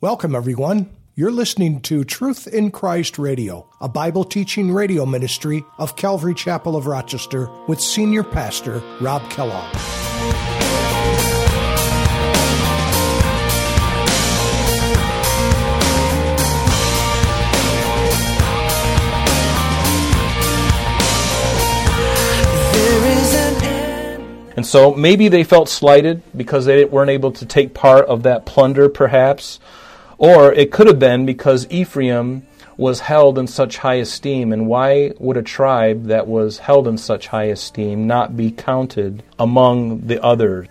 Welcome, everyone. You're listening to Truth in Christ Radio, a Bible teaching radio ministry of Calvary Chapel of Rochester with Senior Pastor Rob Kellogg. And so maybe they felt slighted because they weren't able to take part of that plunder, perhaps. Or it could have been because Ephraim was held in such high esteem. And why would a tribe that was held in such high esteem not be counted among the others?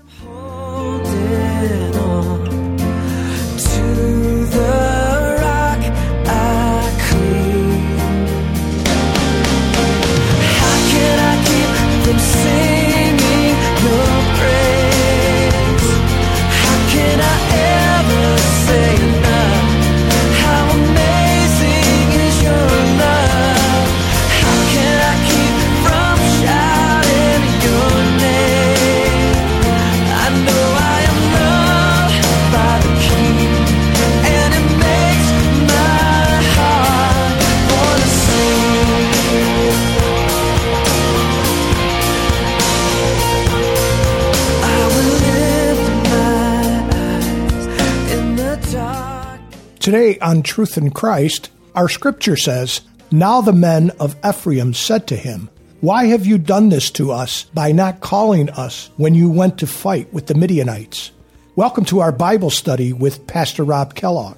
Today on Truth in Christ, our scripture says, Now the men of Ephraim said to him, Why have you done this to us by not calling us when you went to fight with the Midianites? Welcome to our Bible study with Pastor Rob Kellogg.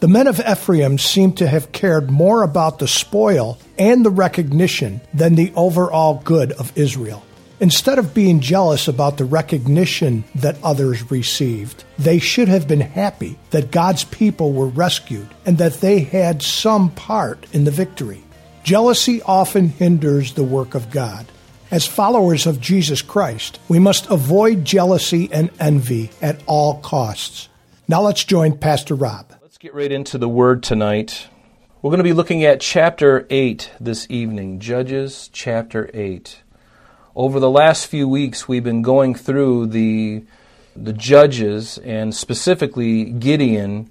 The men of Ephraim seem to have cared more about the spoil and the recognition than the overall good of Israel. Instead of being jealous about the recognition that others received, they should have been happy that God's people were rescued and that they had some part in the victory. Jealousy often hinders the work of God. As followers of Jesus Christ, we must avoid jealousy and envy at all costs. Now let's join Pastor Rob. Let's get right into the word tonight. We're going to be looking at chapter 8 this evening, Judges chapter 8 over the last few weeks, we've been going through the the judges and specifically Gideon.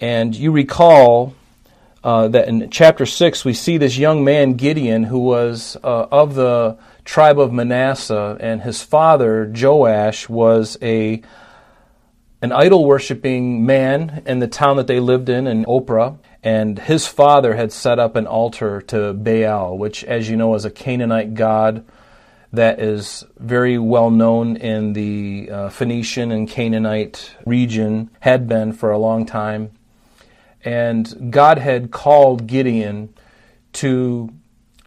And you recall uh, that in chapter 6, we see this young man, Gideon, who was uh, of the tribe of Manasseh, and his father, Joash, was a an idol worshiping man in the town that they lived in, in Ophrah. And his father had set up an altar to Baal, which, as you know, is a Canaanite god that is very well known in the uh, Phoenician and Canaanite region, had been for a long time. And God had called Gideon to,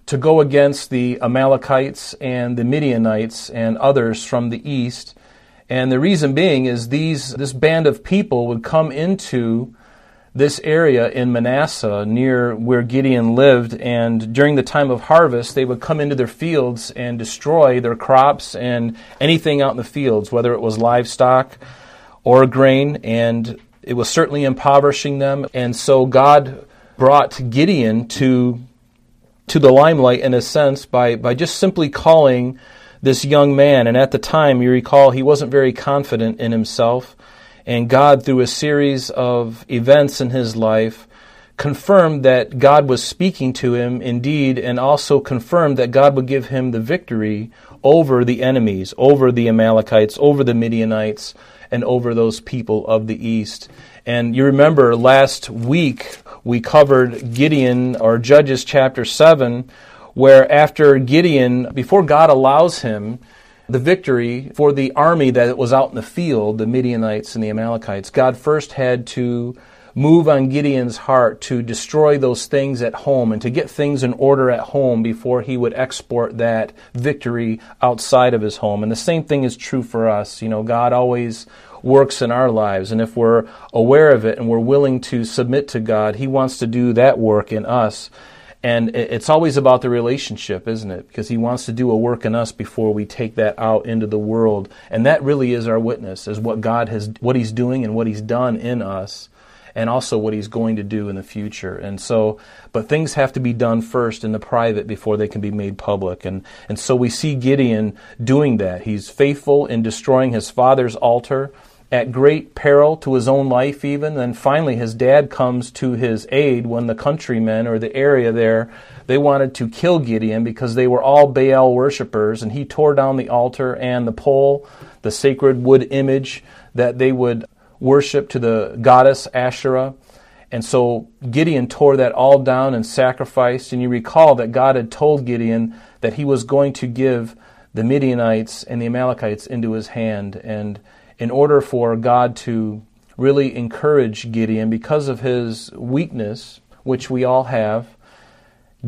to go against the Amalekites and the Midianites and others from the east. And the reason being is these, this band of people would come into this area in Manasseh near where Gideon lived, and during the time of harvest, they would come into their fields and destroy their crops and anything out in the fields, whether it was livestock or grain, and it was certainly impoverishing them. And so God brought Gideon to to the limelight in a sense by, by just simply calling this young man. And at the time, you recall, he wasn't very confident in himself. And God, through a series of events in his life, confirmed that God was speaking to him indeed, and also confirmed that God would give him the victory over the enemies, over the Amalekites, over the Midianites, and over those people of the east. And you remember last week we covered Gideon, or Judges chapter 7, where after Gideon, before God allows him the victory for the army that was out in the field, the Midianites and the Amalekites, God first had to move on Gideon's heart to destroy those things at home and to get things in order at home before he would export that victory outside of his home. And the same thing is true for us. You know, God always works in our lives, and if we're aware of it and we're willing to submit to God, He wants to do that work in us. And it's always about the relationship, isn't it? Because he wants to do a work in us before we take that out into the world. And that really is our witness, is what God has, what he's doing and what he's done in us, and also what he's going to do in the future. And so, but things have to be done first in the private before they can be made public. And, and so we see Gideon doing that. He's faithful in destroying his father's altar at great peril to his own life, even. Then finally, his dad comes to his aid when the countrymen or the area there they wanted to kill Gideon because they were all Baal worshippers, and he tore down the altar and the pole, the sacred wood image that they would worship to the goddess Asherah. And so Gideon tore that all down and sacrificed. And you recall that God had told Gideon that he was going to give the Midianites and the Amalekites into his hand. And in order for God to really encourage Gideon, because of his weakness, which we all have,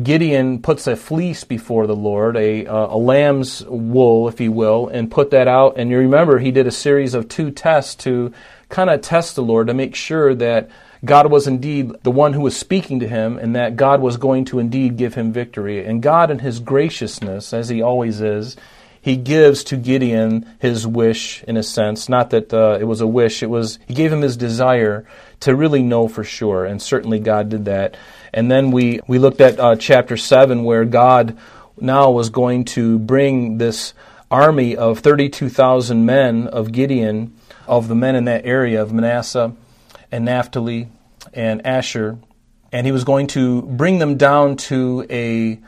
Gideon puts a fleece before the Lord, a, uh, a lamb's wool, if you will, and put that out. And you remember he did a series of two tests to kind of test the Lord to make sure that God was indeed the one who was speaking to him and that God was going to indeed give him victory. And God, in his graciousness, as he always is, he gives to Gideon his wish, in a sense. Not that uh, it was a wish, it was, he gave him his desire to really know for sure. And certainly God did that. And then we, we looked at uh, chapter 7, where God now was going to bring this army of 32,000 men of Gideon, of the men in that area of Manasseh and Naphtali and Asher, and he was going to bring them down to a,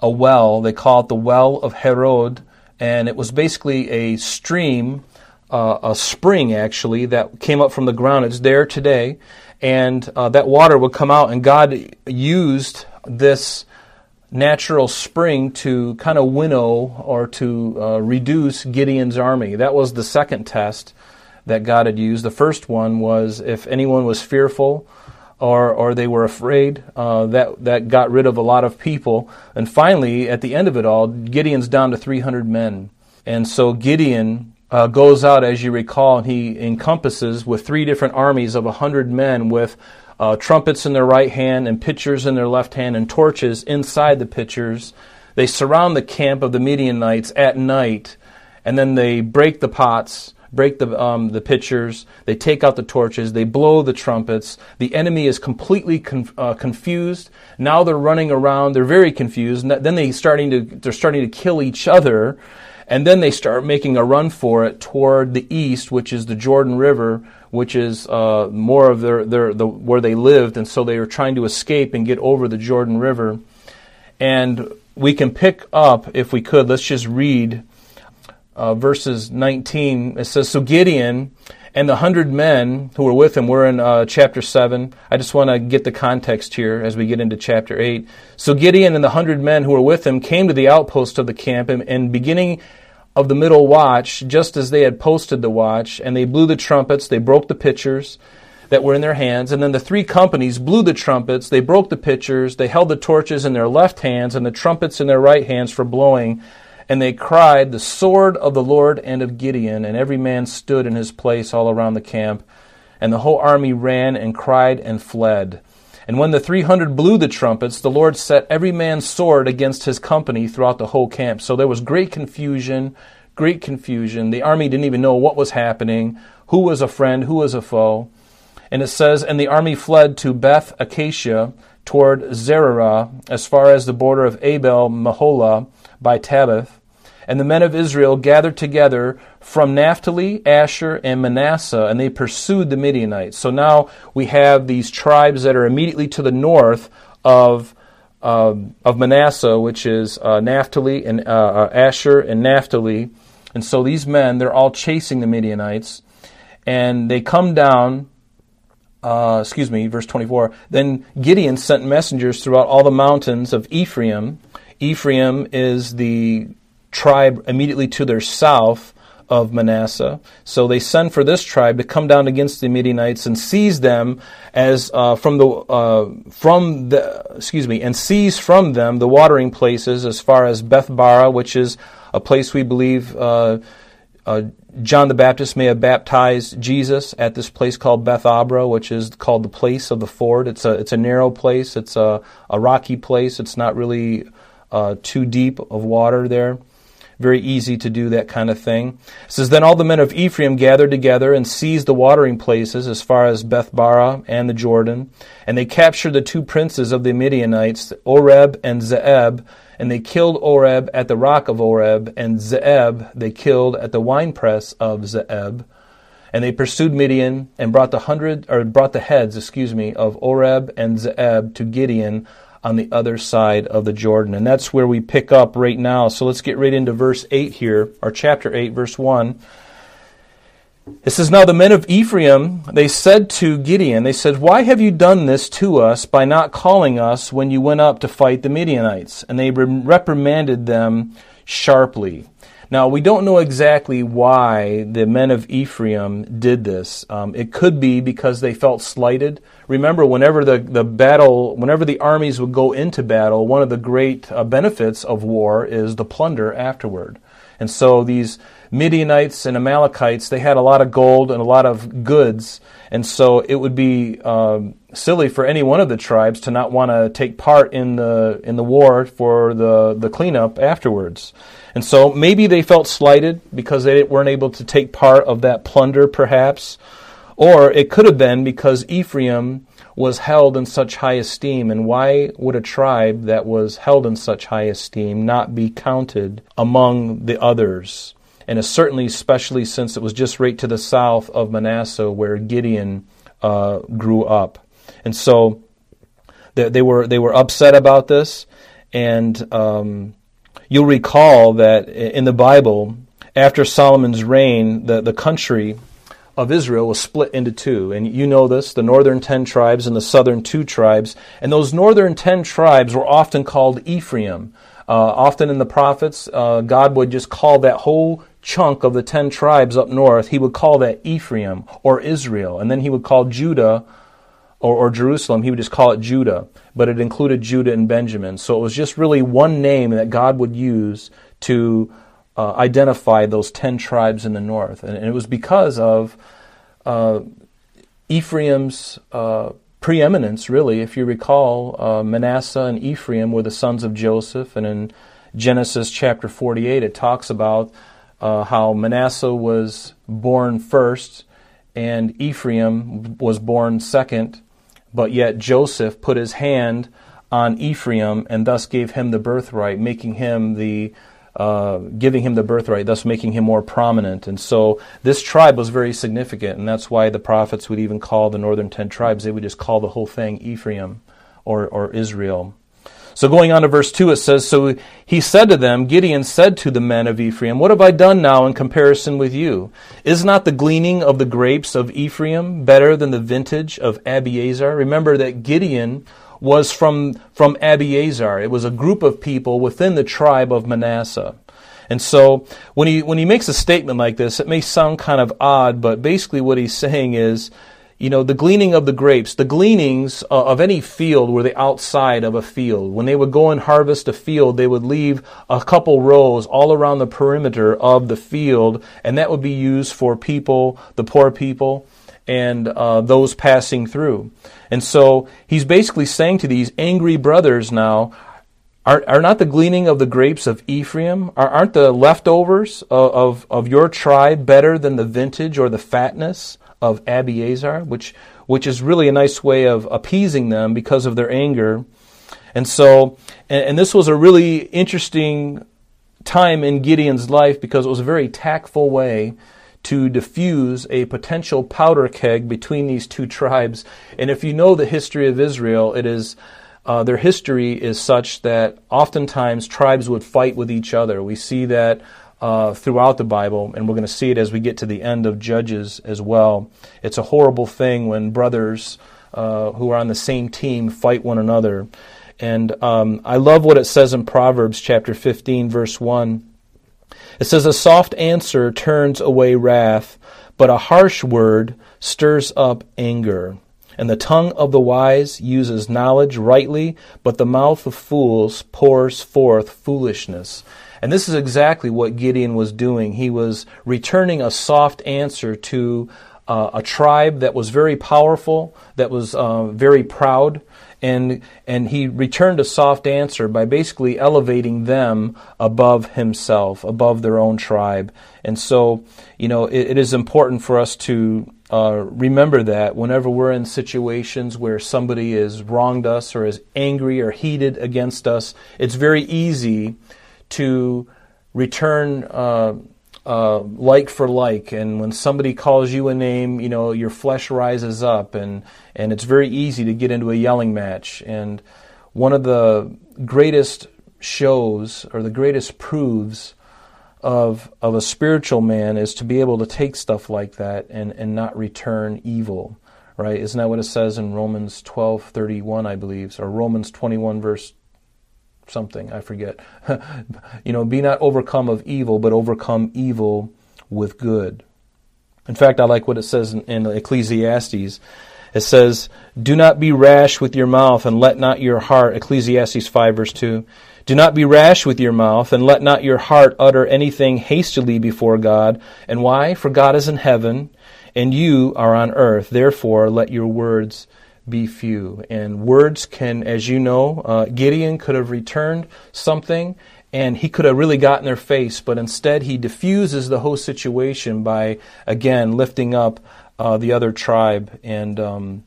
a well. They call it the Well of Harod, and it was basically a stream, uh, a spring actually, that came up from the ground. It's there today and uh, that water would come out, and God used this natural spring to kind of winnow or to uh, reduce Gideon's army. That was the second test that God had used. The first one was if anyone was fearful or, or they were afraid, uh, that, that got rid of a lot of people. And finally, at the end of it all, Gideon's down to 300 men. And so Gideon uh, goes out, as you recall, and he encompasses with three different armies of a hundred men with uh, trumpets in their right hand and pitchers in their left hand and torches inside the pitchers. They surround the camp of the Midianites at night, and then they break the pots, break the, um, the pitchers, they take out the torches, they blow the trumpets. The enemy is completely con- uh, confused. Now they're running around, they're very confused. Then they starting to, they're starting to kill each other and then they start making a run for it toward the east, which is the Jordan River, which is uh, more of their, their the, where they lived. And so they were trying to escape and get over the Jordan River. And we can pick up, if we could, let's just read uh, verses 19. It says, So Gideon and the hundred men who were with him we're in uh, chapter 7. I just want to get the context here as we get into chapter 8. So Gideon and the hundred men who were with him came to the outpost of the camp, and, and beginning of the middle watch, just as they had posted the watch, and they blew the trumpets, they broke the pitchers that were in their hands. And then the three companies blew the trumpets, they broke the pitchers, they held the torches in their left hands and the trumpets in their right hands for blowing. And they cried, The sword of the Lord and of Gideon. And every man stood in his place all around the camp. And the whole army ran and cried and fled. And when the three hundred blew the trumpets, the Lord set every man's sword against his company throughout the whole camp. So there was great confusion, great confusion. The army didn't even know what was happening, who was a friend, who was a foe. And it says, And the army fled to Beth Acacia toward Zererah, as far as the border of Abel Meholah by Tabbath. And the men of Israel gathered together from Naphtali, Asher, and Manasseh, and they pursued the Midianites. So now we have these tribes that are immediately to the north of, uh, of Manasseh, which is uh, Naphtali and uh, uh, Asher and Naphtali. And so these men, they're all chasing the Midianites, and they come down. Uh, excuse me, verse 24. Then Gideon sent messengers throughout all the mountains of Ephraim. Ephraim is the tribe immediately to their south of Manasseh. So they send for this tribe to come down against the Midianites and seize them as uh, from the uh, from the excuse me and seize from them the watering places as far as Bethbara, which is a place we believe. Uh, uh, John the Baptist may have baptized Jesus at this place called Beth Abra, which is called the place of the ford. It's a it's a narrow place. It's a, a rocky place. It's not really uh, too deep of water there. Very easy to do that kind of thing. It says, Then all the men of Ephraim gathered together and seized the watering places as far as Bethbara and the Jordan. And they captured the two princes of the Midianites, Oreb and Zeeb. And they killed Oreb at the rock of Oreb, and Zeeb they killed at the winepress of Zeeb. And they pursued Midian and brought the hundred or brought the heads, excuse me, of Oreb and Zeeb to Gideon on the other side of the Jordan. And that's where we pick up right now. So let's get right into verse 8 here, or chapter 8, verse 1. It says, Now the men of Ephraim, they said to Gideon, they said, Why have you done this to us by not calling us when you went up to fight the Midianites? And they reprimanded them sharply. Now, we don't know exactly why the men of Ephraim did this. Um, it could be because they felt slighted. Remember, whenever the, the battle, whenever the armies would go into battle, one of the great uh, benefits of war is the plunder afterward. And so these Midianites and Amalekites, they had a lot of gold and a lot of goods. And so it would be um, silly for any one of the tribes to not want to take part in the, in the war for the, the cleanup afterwards. And so maybe they felt slighted because they weren't able to take part of that plunder, perhaps. Or it could have been because Ephraim was held in such high esteem. And why would a tribe that was held in such high esteem not be counted among the others? And certainly, especially since it was just right to the south of Manasseh where Gideon uh, grew up. And so they, they, were, they were upset about this. And um, You'll recall that in the Bible, after Solomon's reign, the, the country of Israel was split into two. And you know this the northern ten tribes and the southern two tribes. And those northern ten tribes were often called Ephraim. Uh, often in the prophets, uh, God would just call that whole chunk of the ten tribes up north, he would call that Ephraim or Israel. And then he would call Judah or, or Jerusalem, he would just call it Judah, but it included Judah and Benjamin. So it was just really one name that God would use to uh, identify those ten tribes in the north. And, and it was because of uh, Ephraim's uh, preeminence, really. If you recall, uh, Manasseh and Ephraim were the sons of Joseph, and in Genesis chapter 48, it talks about uh, how Manasseh was born first and Ephraim was born second but yet Joseph put his hand on Ephraim and thus gave him the birthright, making him the uh, giving him the birthright, thus making him more prominent. And so this tribe was very significant, and that's why the prophets would even call the northern ten tribes, they would just call the whole thing Ephraim or, or Israel. So going on to verse 2, it says, So he said to them, Gideon said to the men of Ephraim, What have I done now in comparison with you? Is not the gleaning of the grapes of Ephraim better than the vintage of Abiezer? Remember that Gideon was from, from Abiezer. It was a group of people within the tribe of Manasseh. And so when he, when he makes a statement like this, it may sound kind of odd, but basically what he's saying is, you know, the gleaning of the grapes, the gleanings uh, of any field were the outside of a field. When they would go and harvest a field, they would leave a couple rows all around the perimeter of the field, and that would be used for people, the poor people, and uh, those passing through. And so he's basically saying to these angry brothers now, are, are not the gleaning of the grapes of Ephraim, are, aren't the leftovers of, of, of your tribe better than the vintage or the fatness? of Abiezer, which, which is really a nice way of appeasing them because of their anger. And so, and, and this was a really interesting time in Gideon's life because it was a very tactful way to diffuse a potential powder keg between these two tribes. And if you know the history of Israel, it is uh, their history is such that oftentimes tribes would fight with each other. We see that uh, throughout the Bible, and we're going to see it as we get to the end of Judges as well. It's a horrible thing when brothers uh, who are on the same team fight one another. And um, I love what it says in Proverbs chapter 15, verse 1. It says, A soft answer turns away wrath, but a harsh word stirs up anger. And the tongue of the wise uses knowledge rightly, but the mouth of fools pours forth foolishness. And this is exactly what Gideon was doing. He was returning a soft answer to uh, a tribe that was very powerful, that was uh, very proud, and and he returned a soft answer by basically elevating them above himself, above their own tribe. And so, you know, it, it is important for us to uh, remember that whenever we're in situations where somebody has wronged us or is angry or heated against us, it's very easy to return uh, uh, like for like, and when somebody calls you a name, you know your flesh rises up, and and it's very easy to get into a yelling match. And one of the greatest shows or the greatest proofs of of a spiritual man is to be able to take stuff like that and and not return evil right isn't that what it says in Romans 12:31 I believe or Romans 21 verse something I forget you know be not overcome of evil but overcome evil with good in fact I like what it says in, in Ecclesiastes it says do not be rash with your mouth and let not your heart Ecclesiastes 5 verse 2 do not be rash with your mouth, and let not your heart utter anything hastily before God. And why? For God is in heaven, and you are on earth. Therefore, let your words be few. And words can, as you know, uh, Gideon could have returned something, and he could have really gotten their face, but instead he diffuses the whole situation by, again, lifting up uh, the other tribe and. Um,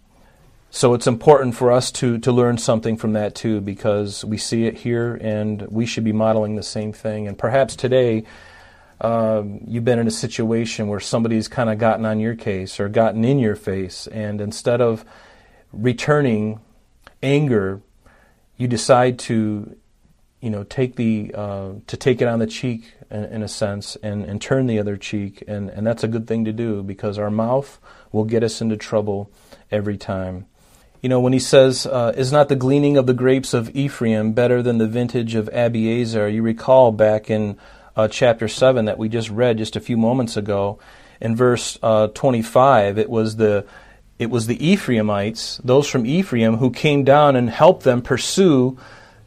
so it's important for us to, to learn something from that too, because we see it here and we should be modeling the same thing. And perhaps today um, you've been in a situation where somebody's kind of gotten on your case or gotten in your face, and instead of returning anger, you decide to you know take the uh, to take it on the cheek in, in, a sense and, and turn the other cheek and, and that's a good thing to do because our mouth will get us into trouble every time you know, when he says, uh, Is not the gleaning of the grapes of Ephraim better than the vintage of Abiezer? You recall back in uh, chapter 7 that we just read just a few moments ago. In verse uh, 25, it was the it was the Ephraimites, those from Ephraim, who came down and helped them pursue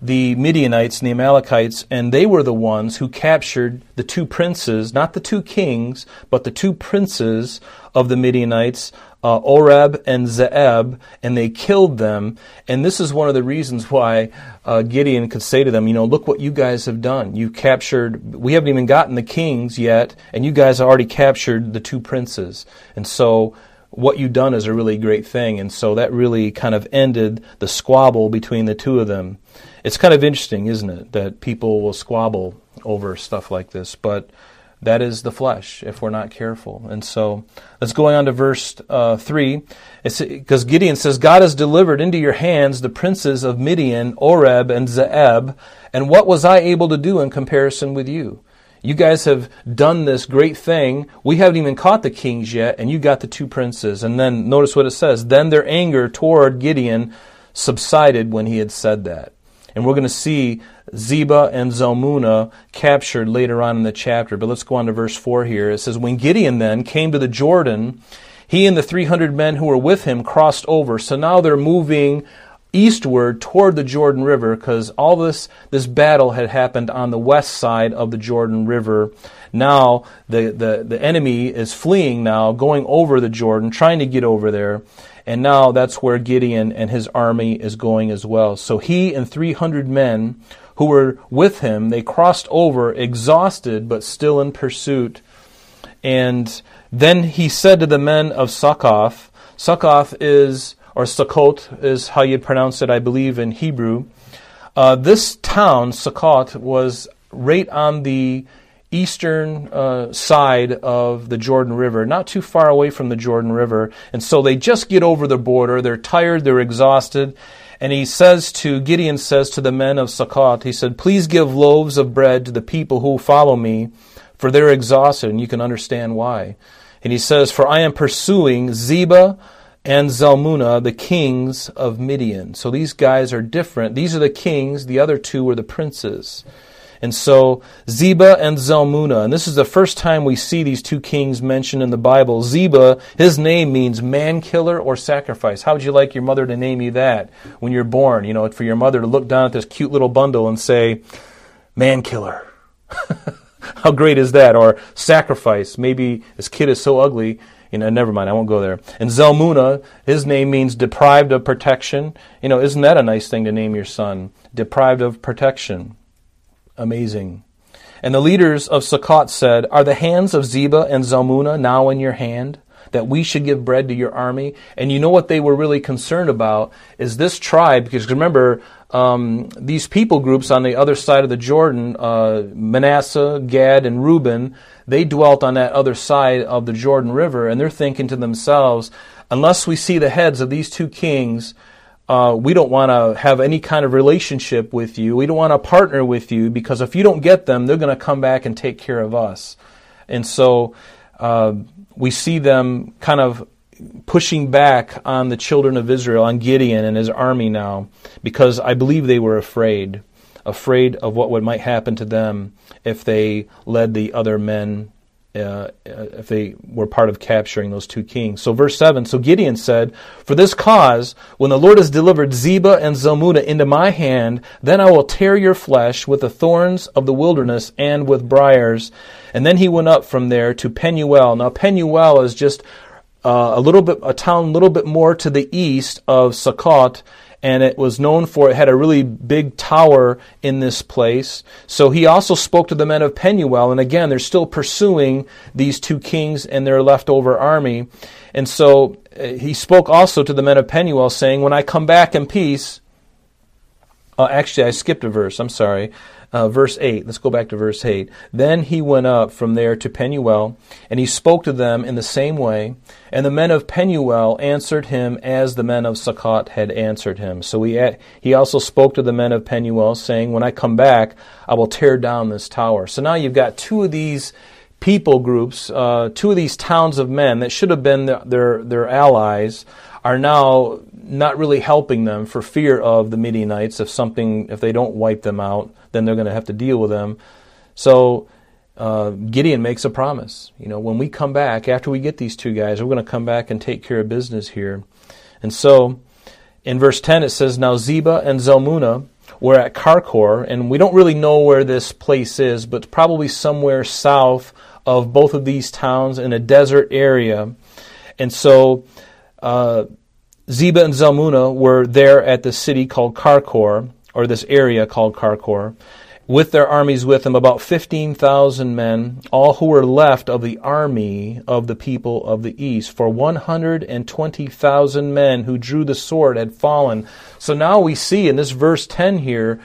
the Midianites and the Amalekites, and they were the ones who captured the two princes, not the two kings, but the two princes of the Midianites, uh, Oreb and Zeeb, and they killed them. And this is one of the reasons why uh, Gideon could say to them, you know, look what you guys have done. You captured, we haven't even gotten the kings yet, and you guys have already captured the two princes. And so what you've done is a really great thing. And so that really kind of ended the squabble between the two of them. It's kind of interesting, isn't it, that people will squabble over stuff like this. But that is the flesh if we're not careful. And so let's go on to verse uh, 3. Because Gideon says, God has delivered into your hands the princes of Midian, Oreb, and Zeeb. And what was I able to do in comparison with you? You guys have done this great thing. We haven't even caught the kings yet, and you got the two princes. And then notice what it says. Then their anger toward Gideon subsided when he had said that. And we're going to see Zebah and Zalmunna captured later on in the chapter. But let's go on to verse 4 here. It says, When Gideon then came to the Jordan, he and the 300 men who were with him crossed over. So now they're moving eastward toward the Jordan River because all this, this battle had happened on the west side of the Jordan River. Now the, the, the enemy is fleeing now, going over the Jordan, trying to get over there. And now that's where Gideon and his army is going as well. So he and 300 men who were with him, they crossed over exhausted but still in pursuit. And then he said to the men of Succoth, Succoth is, or Sukkot is how you'd pronounce it, I believe, in Hebrew. Uh, this town, Sukkot, was right on the eastern uh, side of the Jordan River, not too far away from the Jordan River. And so they just get over the border. They're tired, they're exhausted. And he says to, Gideon says to the men of Sukkot, he said, Please give loaves of bread to the people who follow me, for they're exhausted, and you can understand why. And he says, For I am pursuing Zebah and Zalmunna, the kings of Midian. So these guys are different. These are the kings, the other two were the princes. And so Zebah and Zalmunna, and this is the first time we see these two kings mentioned in the Bible. Zebah, his name means man killer or sacrifice. How would you like your mother to name you that when you're born? You know, for your mother to look down at this cute little bundle and say, man killer. How great is that? Or sacrifice. Maybe this kid is so ugly. You know, never mind, I won't go there. And Zalmunna, his name means deprived of protection. You know, isn't that a nice thing to name your son? Deprived of protection amazing. And the leaders of Sukkot said, Are the hands of Zebah and Zalmunna now in your hand? that we should give bread to your army. And you know what they were really concerned about is this tribe, because remember, um, these people groups on the other side of the Jordan, uh, Manasseh, Gad, and Reuben, they dwelt on that other side of the Jordan River, and they're thinking to themselves, unless we see the heads of these two kings, uh, we don't want to have any kind of relationship with you. We don't want to partner with you because if you don't get them, they're going to come back and take care of us. And so uh, we see them kind of pushing back on the children of Israel, on Gideon and his army now, because I believe they were afraid, afraid of what would might happen to them if they led the other men uh, if they were part of capturing those two kings. So, verse 7 So Gideon said, For this cause, when the Lord has delivered Zebah and Zalmunna into my hand, then I will tear your flesh with the thorns of the wilderness and with briars. And then he went up from there to Penuel. Now, Penuel is just uh, a little bit, a town a little bit more to the east of Sukkot, and it was known for it had a really big tower in this place. So he also spoke to the men of Penuel, and again, they're still pursuing these two kings and their leftover army. And so uh, he spoke also to the men of Penuel, saying, When I come back in peace, uh, actually, I skipped a verse, I'm sorry uh, verse 8. Let's go back to verse 8. Then he went up from there to Penuel, and he spoke to them in the same way. And the men of Penuel answered him as the men of Sukkot had answered him. So he, he also spoke to the men of Penuel, saying, When I come back, I will tear down this tower. So now you've got two of these people groups, uh, two of these towns of men that should have been their, their, their allies, are now not really helping them for fear of the Midianites. If something, if they don't wipe them out, then they're going to have to deal with them. So uh, Gideon makes a promise. You know, when we come back after we get these two guys, we're going to come back and take care of business here. And so, in verse ten, it says, "Now Zebah and Zalmunna were at Karkor, and we don't really know where this place is, but probably somewhere south of both of these towns in a desert area." And so. Uh, Zebah and Zalmunna were there at the city called Karkor, or this area called Karkor, with their armies with them, about 15,000 men, all who were left of the army of the people of the east. For 120,000 men who drew the sword had fallen. So now we see in this verse 10 here,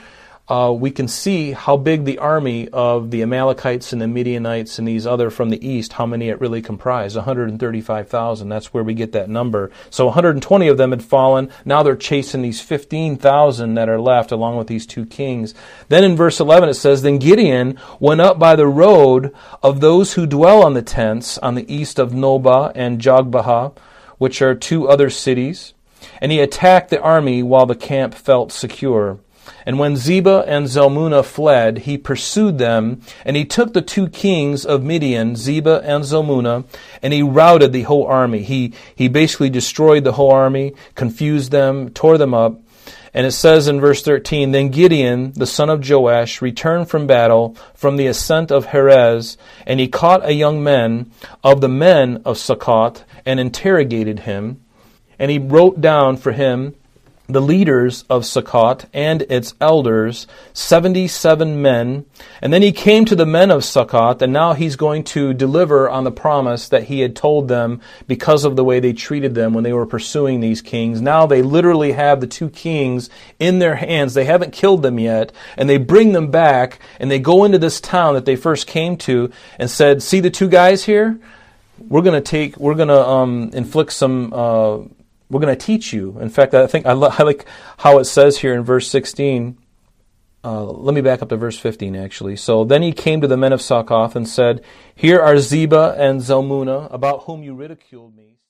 uh, we can see how big the army of the Amalekites and the Midianites and these other from the east, how many it really comprised 135,000. That's where we get that number. So 120 of them had fallen. Now they're chasing these 15,000 that are left along with these two kings. Then in verse 11 it says, Then Gideon went up by the road of those who dwell on the tents on the east of Nobah and Jogbehah, which are two other cities. And he attacked the army while the camp felt secure. And when Zebah and Zalmunna fled, he pursued them, and he took the two kings of Midian, Zebah and Zalmunna, and he routed the whole army. He, he basically destroyed the whole army, confused them, tore them up. And it says in verse 13, Then Gideon, the son of Joash, returned from battle from the ascent of Heres, and he caught a young man of the men of Succoth and interrogated him. And he wrote down for him the leaders of Sukkot and its elders, 77 men. And then he came to the men of Sukkot, and now he's going to deliver on the promise that he had told them because of the way they treated them when they were pursuing these kings. Now they literally have the two kings in their hands. They haven't killed them yet, and they bring them back, and they go into this town that they first came to and said, See the two guys here? We're going to take, we're going to um, inflict some. Uh, we're going to teach you. In fact, I think I, lo- I like how it says here in verse 16. Uh, let me back up to verse 15, actually. So then he came to the men of Succoth and said, Here are Zebah and Zalmunna, about whom you ridiculed me.